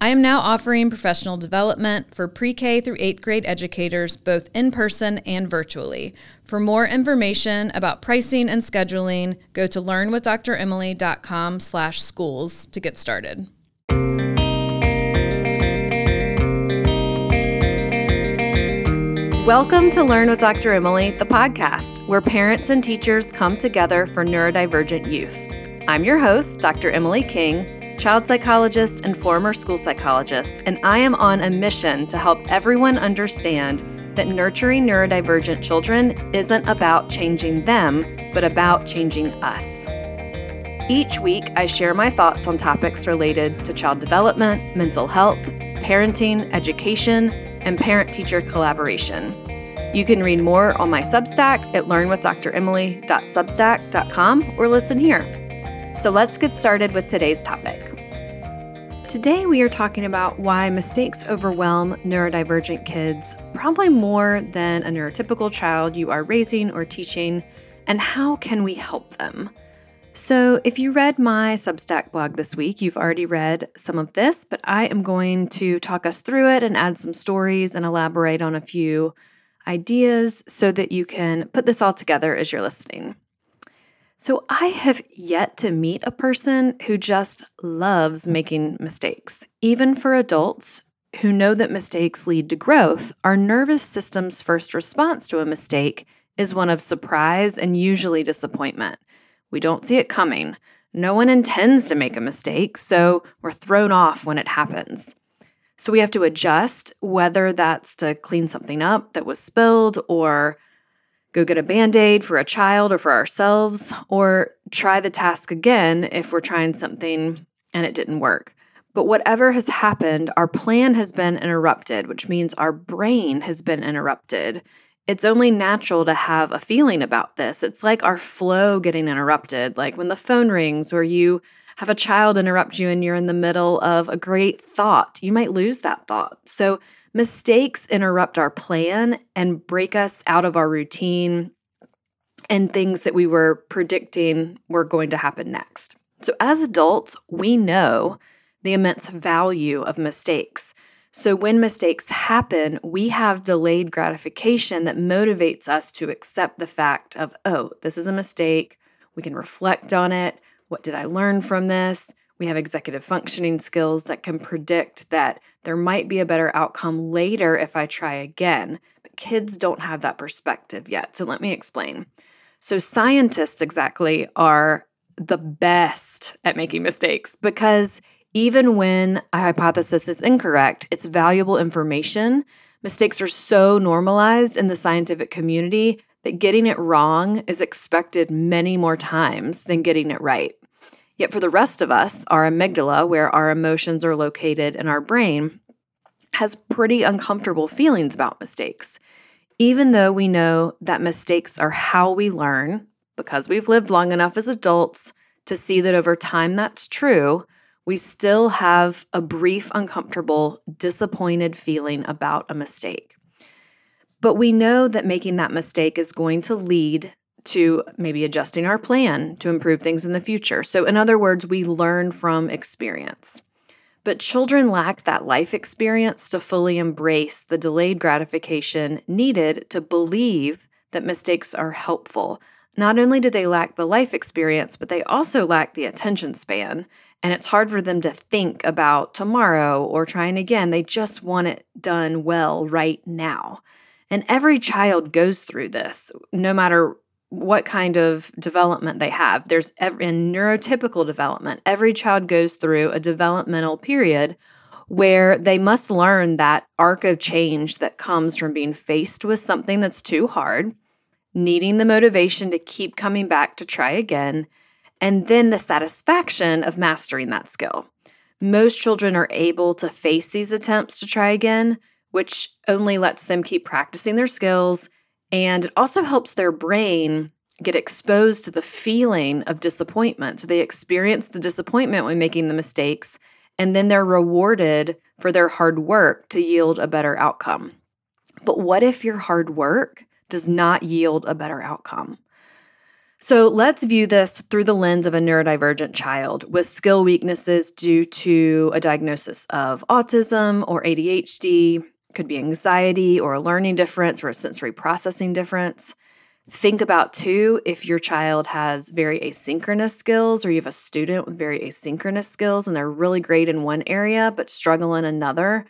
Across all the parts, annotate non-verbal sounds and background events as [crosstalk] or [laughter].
I am now offering professional development for pre K through eighth grade educators, both in person and virtually. For more information about pricing and scheduling, go to learnwithdremily.com slash schools to get started. Welcome to Learn with Dr. Emily, the podcast where parents and teachers come together for neurodivergent youth. I'm your host, Dr. Emily King child psychologist and former school psychologist, and I am on a mission to help everyone understand that nurturing neurodivergent children isn't about changing them, but about changing us. Each week, I share my thoughts on topics related to child development, mental health, parenting, education, and parent teacher collaboration. You can read more on my Substack at learnwithdremily.substack.com or listen here. So let's get started with today's topic. Today, we are talking about why mistakes overwhelm neurodivergent kids, probably more than a neurotypical child you are raising or teaching, and how can we help them? So, if you read my Substack blog this week, you've already read some of this, but I am going to talk us through it and add some stories and elaborate on a few ideas so that you can put this all together as you're listening. So, I have yet to meet a person who just loves making mistakes. Even for adults who know that mistakes lead to growth, our nervous system's first response to a mistake is one of surprise and usually disappointment. We don't see it coming. No one intends to make a mistake, so we're thrown off when it happens. So we have to adjust, whether that's to clean something up that was spilled or go get a band aid for a child or for ourselves, or try the task again if we're trying something and it didn't work. But whatever has happened, our plan has been interrupted, which means our brain has been interrupted. It's only natural to have a feeling about this. It's like our flow getting interrupted, like when the phone rings or you have a child interrupt you and you're in the middle of a great thought. You might lose that thought. So, Mistakes interrupt our plan and break us out of our routine and things that we were predicting were going to happen next. So, as adults, we know the immense value of mistakes. So, when mistakes happen, we have delayed gratification that motivates us to accept the fact of, oh, this is a mistake. We can reflect on it. What did I learn from this? We have executive functioning skills that can predict that there might be a better outcome later if I try again. But kids don't have that perspective yet. So let me explain. So, scientists exactly are the best at making mistakes because even when a hypothesis is incorrect, it's valuable information. Mistakes are so normalized in the scientific community that getting it wrong is expected many more times than getting it right. Yet for the rest of us, our amygdala, where our emotions are located in our brain, has pretty uncomfortable feelings about mistakes. Even though we know that mistakes are how we learn, because we've lived long enough as adults to see that over time that's true, we still have a brief, uncomfortable, disappointed feeling about a mistake. But we know that making that mistake is going to lead to maybe adjusting our plan to improve things in the future. So, in other words, we learn from experience. But children lack that life experience to fully embrace the delayed gratification needed to believe that mistakes are helpful. Not only do they lack the life experience, but they also lack the attention span. And it's hard for them to think about tomorrow or trying again. They just want it done well right now. And every child goes through this, no matter what kind of development they have. There's every, in neurotypical development, every child goes through a developmental period where they must learn that arc of change that comes from being faced with something that's too hard, needing the motivation to keep coming back to try again, and then the satisfaction of mastering that skill. Most children are able to face these attempts to try again, which only lets them keep practicing their skills and it also helps their brain get exposed to the feeling of disappointment. So they experience the disappointment when making the mistakes, and then they're rewarded for their hard work to yield a better outcome. But what if your hard work does not yield a better outcome? So let's view this through the lens of a neurodivergent child with skill weaknesses due to a diagnosis of autism or ADHD, could be anxiety or a learning difference or a sensory processing difference. Think about too if your child has very asynchronous skills or you have a student with very asynchronous skills and they're really great in one area but struggle in another,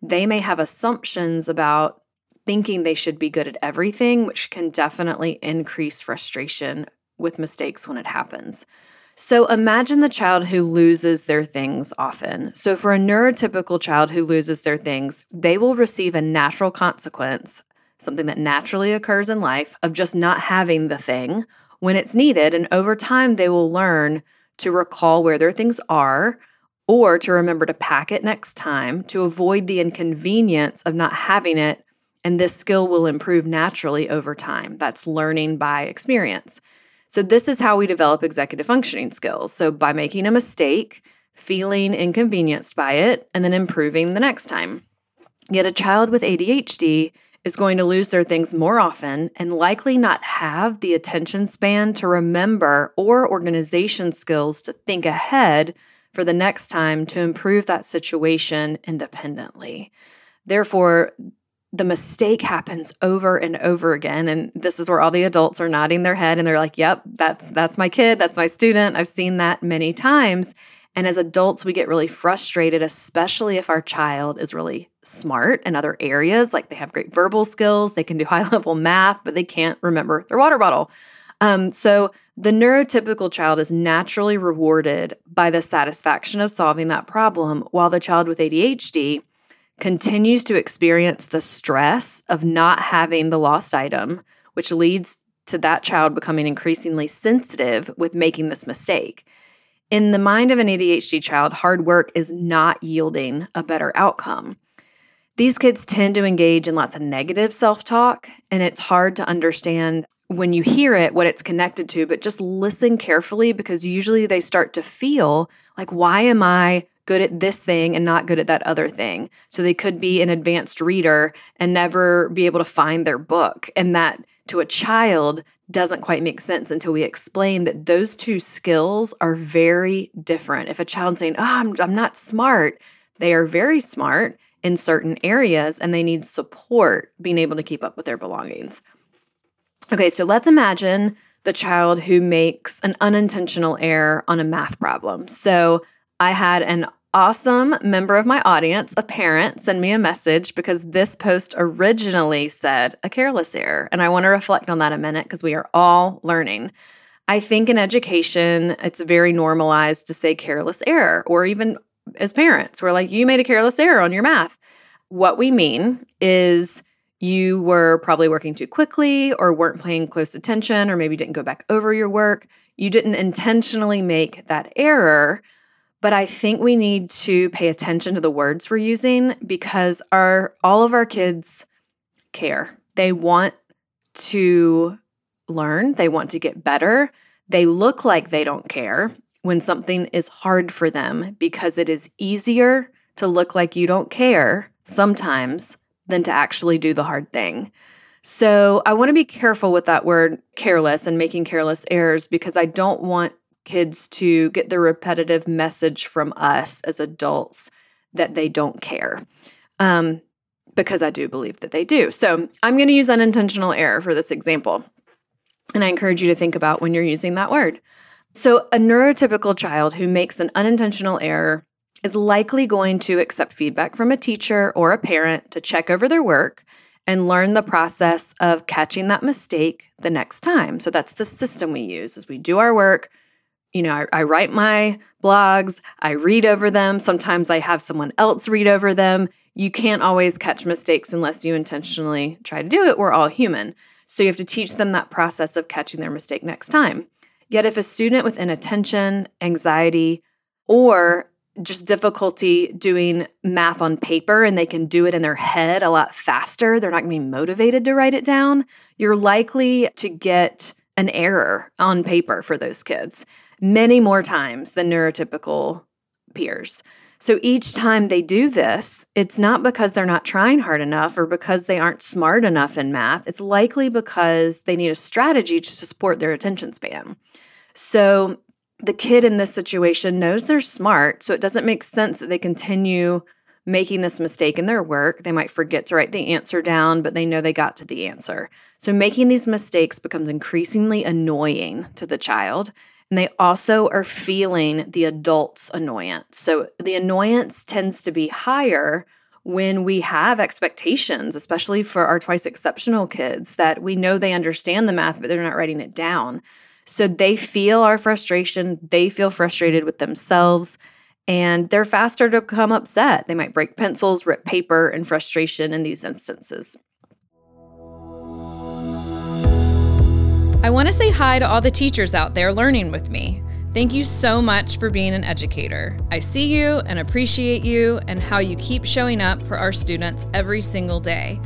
they may have assumptions about thinking they should be good at everything, which can definitely increase frustration with mistakes when it happens. So imagine the child who loses their things often. So, for a neurotypical child who loses their things, they will receive a natural consequence, something that naturally occurs in life, of just not having the thing when it's needed. And over time, they will learn to recall where their things are or to remember to pack it next time to avoid the inconvenience of not having it. And this skill will improve naturally over time. That's learning by experience. So, this is how we develop executive functioning skills. So, by making a mistake, feeling inconvenienced by it, and then improving the next time. Yet, a child with ADHD is going to lose their things more often and likely not have the attention span to remember or organization skills to think ahead for the next time to improve that situation independently. Therefore, the mistake happens over and over again and this is where all the adults are nodding their head and they're like yep that's that's my kid that's my student i've seen that many times. And as adults we get really frustrated especially if our child is really smart in other areas like they have great verbal skills they can do [laughs] high level math but they can't remember their water bottle. Um, so the neurotypical child is naturally rewarded by the satisfaction of solving that problem while the child with adhd continues to experience the stress of not having the lost item, which leads to that child becoming increasingly sensitive with making this mistake. In the mind of an ADHD child, hard work is not yielding a better outcome. These kids tend to engage in lots of negative self talk, and it's hard to understand when you hear it what it's connected to, but just listen carefully because usually they start to feel like, why am I good at this thing and not good at that other thing. So they could be an advanced reader and never be able to find their book. And that to a child doesn't quite make sense until we explain that those two skills are very different. If a child's saying, Oh, I'm, I'm not smart, they are very smart in certain areas and they need support being able to keep up with their belongings. Okay, so let's imagine the child who makes an unintentional error on a math problem. So I had an awesome member of my audience, a parent, send me a message because this post originally said a careless error. And I want to reflect on that a minute because we are all learning. I think in education, it's very normalized to say careless error, or even as parents, we're like, you made a careless error on your math. What we mean is you were probably working too quickly, or weren't paying close attention, or maybe didn't go back over your work. You didn't intentionally make that error but I think we need to pay attention to the words we're using because our all of our kids care. They want to learn, they want to get better. They look like they don't care when something is hard for them because it is easier to look like you don't care sometimes than to actually do the hard thing. So I want to be careful with that word careless and making careless errors because I don't want kids to get the repetitive message from us as adults that they don't care. Um, because I do believe that they do. So I'm going to use unintentional error for this example. And I encourage you to think about when you're using that word. So, a neurotypical child who makes an unintentional error is likely going to accept feedback from a teacher or a parent to check over their work and learn the process of catching that mistake the next time. So that's the system we use as we do our work. You know, I, I, write my blogs, I read over them. Sometimes I have someone else read over them. You can't always catch mistakes unless you intentionally try to do it. We're all human. So you have to teach them that process of catching their mistake next time. Yet, if a student with inattention, anxiety, or just difficulty doing math on paper and they can do it in their head a lot faster, they're not going to be motivated to write it down, you're likely to get an error on paper for those kids many more times than neurotypical peers. So each time they do this, it's not because they're not trying hard enough or because they aren't smart enough in math. It's likely because they need a strategy to support their attention span. So the kid in this situation knows they're smart, so it doesn't make sense that they continue making this mistake in their work. They might forget to write the answer down, but they know they got to the answer. So making these mistakes becomes increasingly annoying to the child. And they also are feeling the adult's annoyance. So the annoyance tends to be higher when we have expectations, especially for our twice exceptional kids, that we know they understand the math, but they're not writing it down. So they feel our frustration, they feel frustrated with themselves, and they're faster to become upset. They might break pencils, rip paper in frustration in these instances. I want to say hi to all the teachers out there learning with me. Thank you so much for being an educator. I see you and appreciate you and how you keep showing up for our students every single day.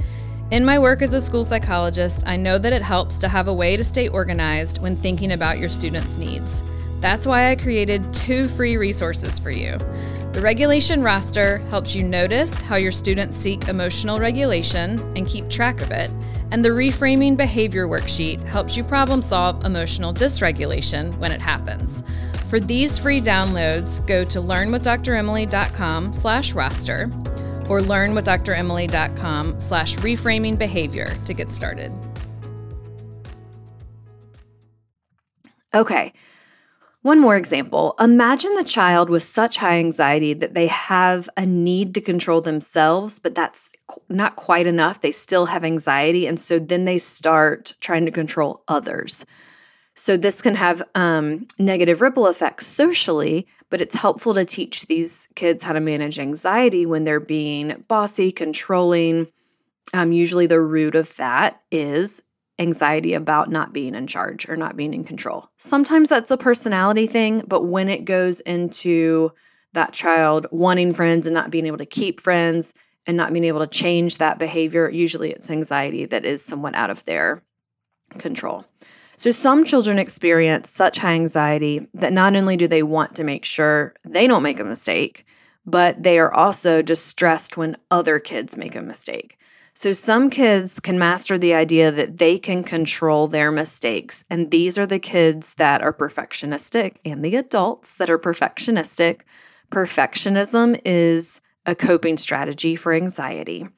In my work as a school psychologist, I know that it helps to have a way to stay organized when thinking about your students' needs. That's why I created two free resources for you. The regulation roster helps you notice how your students seek emotional regulation and keep track of it and the Reframing Behavior Worksheet helps you problem solve emotional dysregulation when it happens. For these free downloads, go to learnwithdremily.com slash roster or learnwithdremily.com slash reframing behavior to get started. Okay, one more example. Imagine the child with such high anxiety that they have a need to control themselves, but that's not quite enough. They still have anxiety. And so then they start trying to control others. So this can have um, negative ripple effects socially, but it's helpful to teach these kids how to manage anxiety when they're being bossy, controlling. Um, usually, the root of that is anxiety about not being in charge or not being in control. Sometimes that's a personality thing, but when it goes into that child wanting friends and not being able to keep friends and not being able to change that behavior, usually it's anxiety that is somewhat out of their control. So, some children experience such high anxiety that not only do they want to make sure they don't make a mistake, but they are also distressed when other kids make a mistake. So, some kids can master the idea that they can control their mistakes. And these are the kids that are perfectionistic and the adults that are perfectionistic. Perfectionism is a coping strategy for anxiety.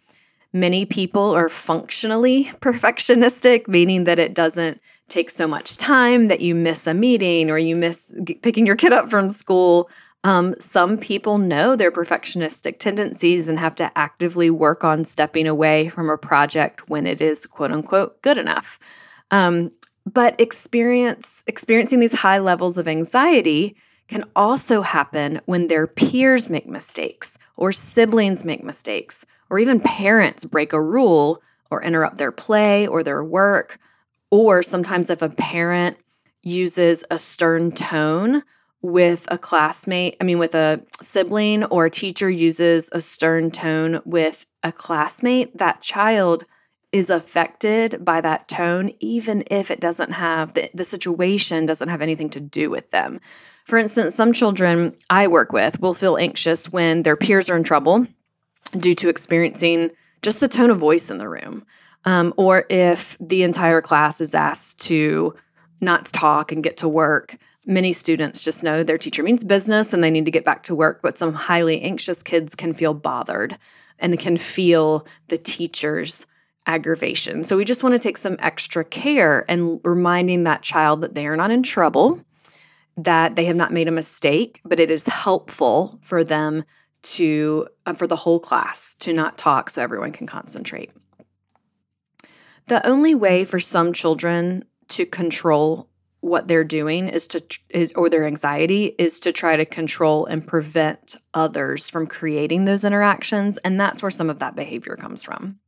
Many people are functionally [laughs] perfectionistic, meaning that it doesn't take so much time that you miss a meeting or you miss picking your kid up from school um, some people know their perfectionistic tendencies and have to actively work on stepping away from a project when it is quote unquote good enough. Um, but experience experiencing these high levels of anxiety can also happen when their peers make mistakes or siblings make mistakes or even parents break a rule or interrupt their play or their work or sometimes if a parent uses a stern tone with a classmate, I mean, with a sibling or a teacher uses a stern tone with a classmate, that child is affected by that tone, even if it doesn't have the, the situation doesn't have anything to do with them. For instance, some children I work with will feel anxious when their peers are in trouble due to experiencing just the tone of voice in the room. Um, or if the entire class is asked to not talk and get to work Many students just know their teacher means business and they need to get back to work, but some highly anxious kids can feel bothered and can feel the teacher's aggravation. So we just want to take some extra care and reminding that child that they are not in trouble, that they have not made a mistake, but it is helpful for them to uh, for the whole class to not talk so everyone can concentrate. The only way for some children to control what they're doing is to is or their anxiety is to try to control and prevent others from creating those interactions and that's where some of that behavior comes from.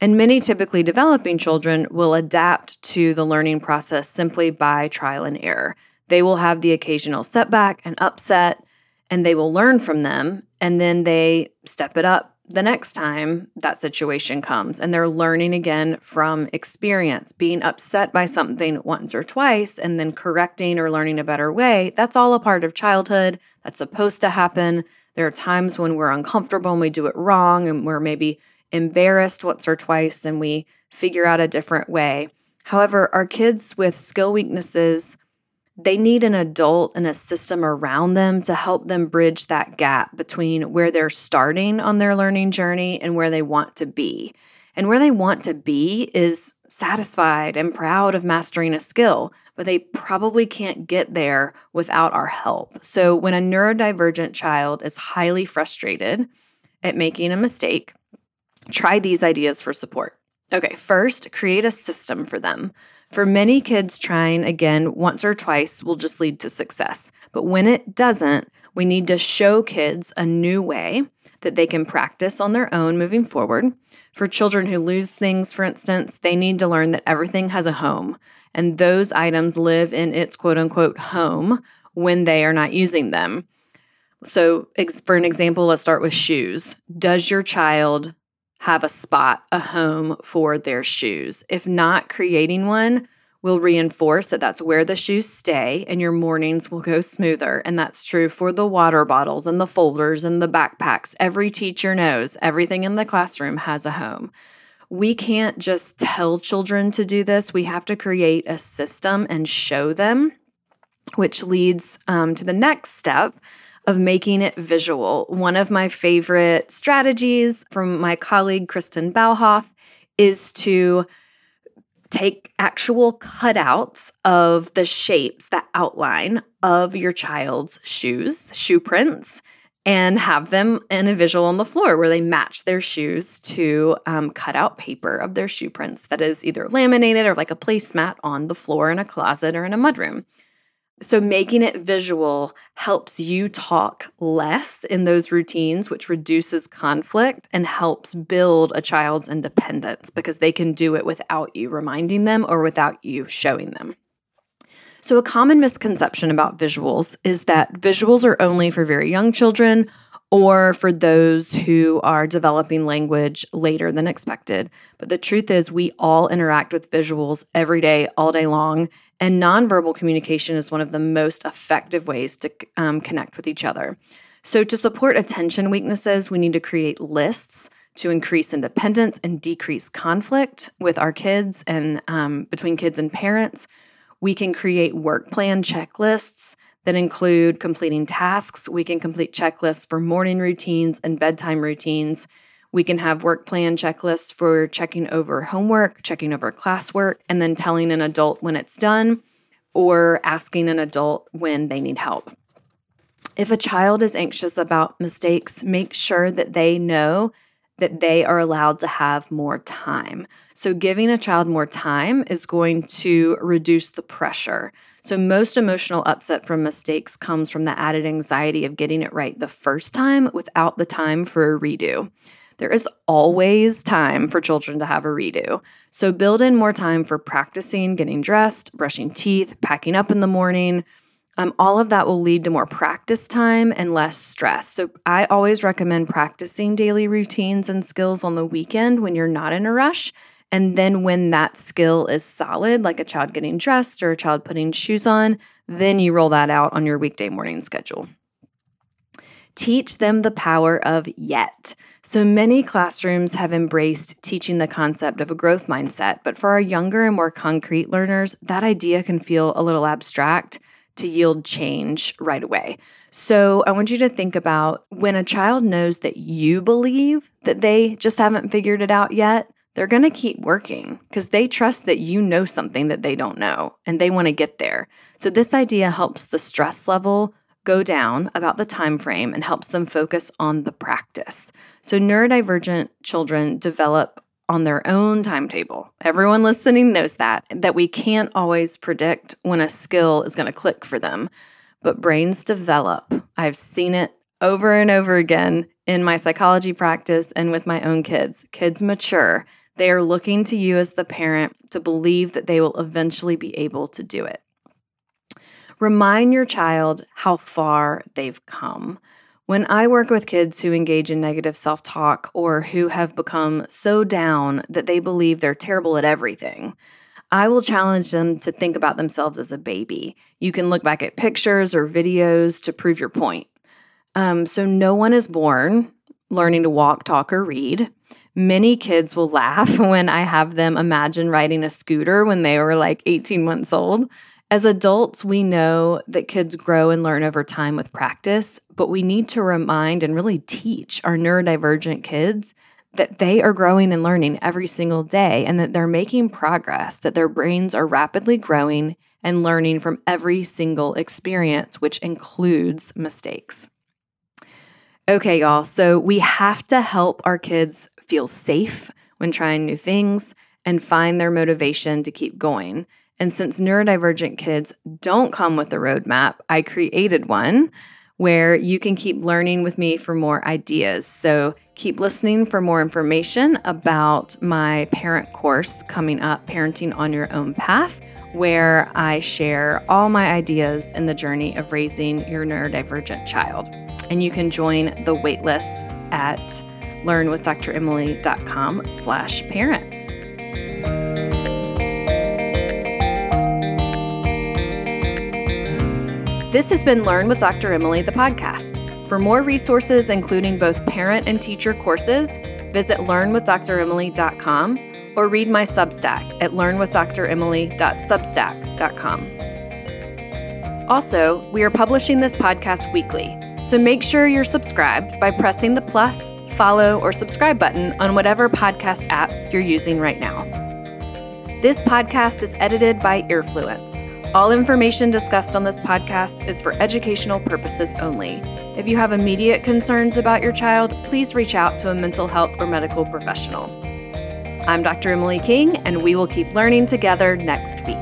And many typically developing children will adapt to the learning process simply by trial and error. They will have the occasional setback and upset, and they will learn from them, and then they step it up the next time that situation comes. And they're learning again from experience. Being upset by something once or twice and then correcting or learning a better way, that's all a part of childhood. That's supposed to happen. There are times when we're uncomfortable and we do it wrong and we're maybe embarrassed once or twice and we figure out a different way. However, our kids with skill weaknesses, they need an adult and a system around them to help them bridge that gap between where they're starting on their learning journey and where they want to be. And where they want to be is satisfied and proud of mastering a skill, but they probably can't get there without our help. So, when a neurodivergent child is highly frustrated at making a mistake, Try these ideas for support. Okay, first, create a system for them. For many kids, trying again once or twice will just lead to success. But when it doesn't, we need to show kids a new way that they can practice on their own moving forward. For children who lose things, for instance, they need to learn that everything has a home and those items live in its quote unquote home when they are not using them. So, for an example, let's start with shoes. Does your child have a spot, a home for their shoes. If not, creating one will reinforce that that's where the shoes stay and your mornings will go smoother. And that's true for the water bottles and the folders and the backpacks. Every teacher knows everything in the classroom has a home. We can't just tell children to do this, we have to create a system and show them, which leads um, to the next step of making it visual. One of my favorite strategies from my colleague Kristen Bauhoff is to take actual cutouts of the shapes, that outline of your child's shoes, shoe prints, and have them in a visual on the floor where they match their shoes to um, cut out paper of their shoe prints that is either laminated or like a placemat on the floor in a closet or in a mudroom. So, making it visual helps you talk less in those routines, which reduces conflict and helps build a child's independence because they can do it without you reminding them or without you showing them. So, a common misconception about visuals is that visuals are only for very young children or for those who are developing language later than expected. But the truth is, we all interact with visuals every day, all day long. And nonverbal communication is one of the most effective ways to um, connect with each other. So, to support attention weaknesses, we need to create lists to increase independence and decrease conflict with our kids and um, between kids and parents. We can create work plan checklists that include completing tasks. We can complete checklists for morning routines and bedtime routines. We can have work plan checklists for checking over homework, checking over classwork, and then telling an adult when it's done or asking an adult when they need help. If a child is anxious about mistakes, make sure that they know that they are allowed to have more time. So, giving a child more time is going to reduce the pressure. So, most emotional upset from mistakes comes from the added anxiety of getting it right the first time without the time for a redo. There is always time for children to have a redo. So, build in more time for practicing, getting dressed, brushing teeth, packing up in the morning um, all of that will lead to more practice time and less stress. So, I always recommend practicing daily routines and skills on the weekend when you're not in a rush. And then, when that skill is solid, like a child getting dressed or a child putting shoes on, then you roll that out on your weekday morning schedule. Teach them the power of yet. So many classrooms have embraced teaching the concept of a growth mindset, but for our younger and more concrete learners, that idea can feel a little abstract to yield change right away. So I want you to think about when a child knows that you believe that they just haven't figured it out yet, they're going to keep working because they trust that you know something that they don't know and they want to get there. So this idea helps the stress level go down about the time frame and helps them focus on the practice. So neurodivergent children develop on their own timetable. Everyone listening knows that, that we can't always predict when a skill is going to click for them. But brains develop. I've seen it over and over again in my psychology practice and with my own kids. Kids mature. They are looking to you as the parent to believe that they will eventually be able to do it. Remind your child how far they've come. When I work with kids who engage in negative self talk or who have become so down that they believe they're terrible at everything, I will challenge them to think about themselves as a baby. You can look back at pictures or videos to prove your point. Um, so, no one is born learning to walk, talk, or read. Many kids will [laughs] laugh when I have them imagine riding a scooter when they were like 18 months old. As adults, we know that kids grow and learn over time with practice, but we need to remind and really teach our neurodivergent kids that they are growing and learning every single day and that they're making progress, that their brains are rapidly growing and learning from every single experience, which includes mistakes. Okay, y'all, so we have to help our kids feel safe when trying new things and find their motivation to keep going. And since neurodivergent kids don't come with a roadmap, I created one where you can keep learning with me for more ideas. So keep listening for more information about my parent course coming up, Parenting on Your Own Path, where I share all my ideas in the journey of raising your neurodivergent child. And you can join the waitlist at learnwithdremily.com slash parents. This has been Learn with Dr. Emily, the podcast. For more resources, including both parent and teacher courses, visit learnwithdremily.com or read my Substack at learnwithdremily.substack.com. Also, we are publishing this podcast weekly, so make sure you're subscribed by pressing the plus, follow, or subscribe button on whatever podcast app you're using right now. This podcast is edited by Earfluence. All information discussed on this podcast is for educational purposes only. If you have immediate concerns about your child, please reach out to a mental health or medical professional. I'm Dr. Emily King, and we will keep learning together next week.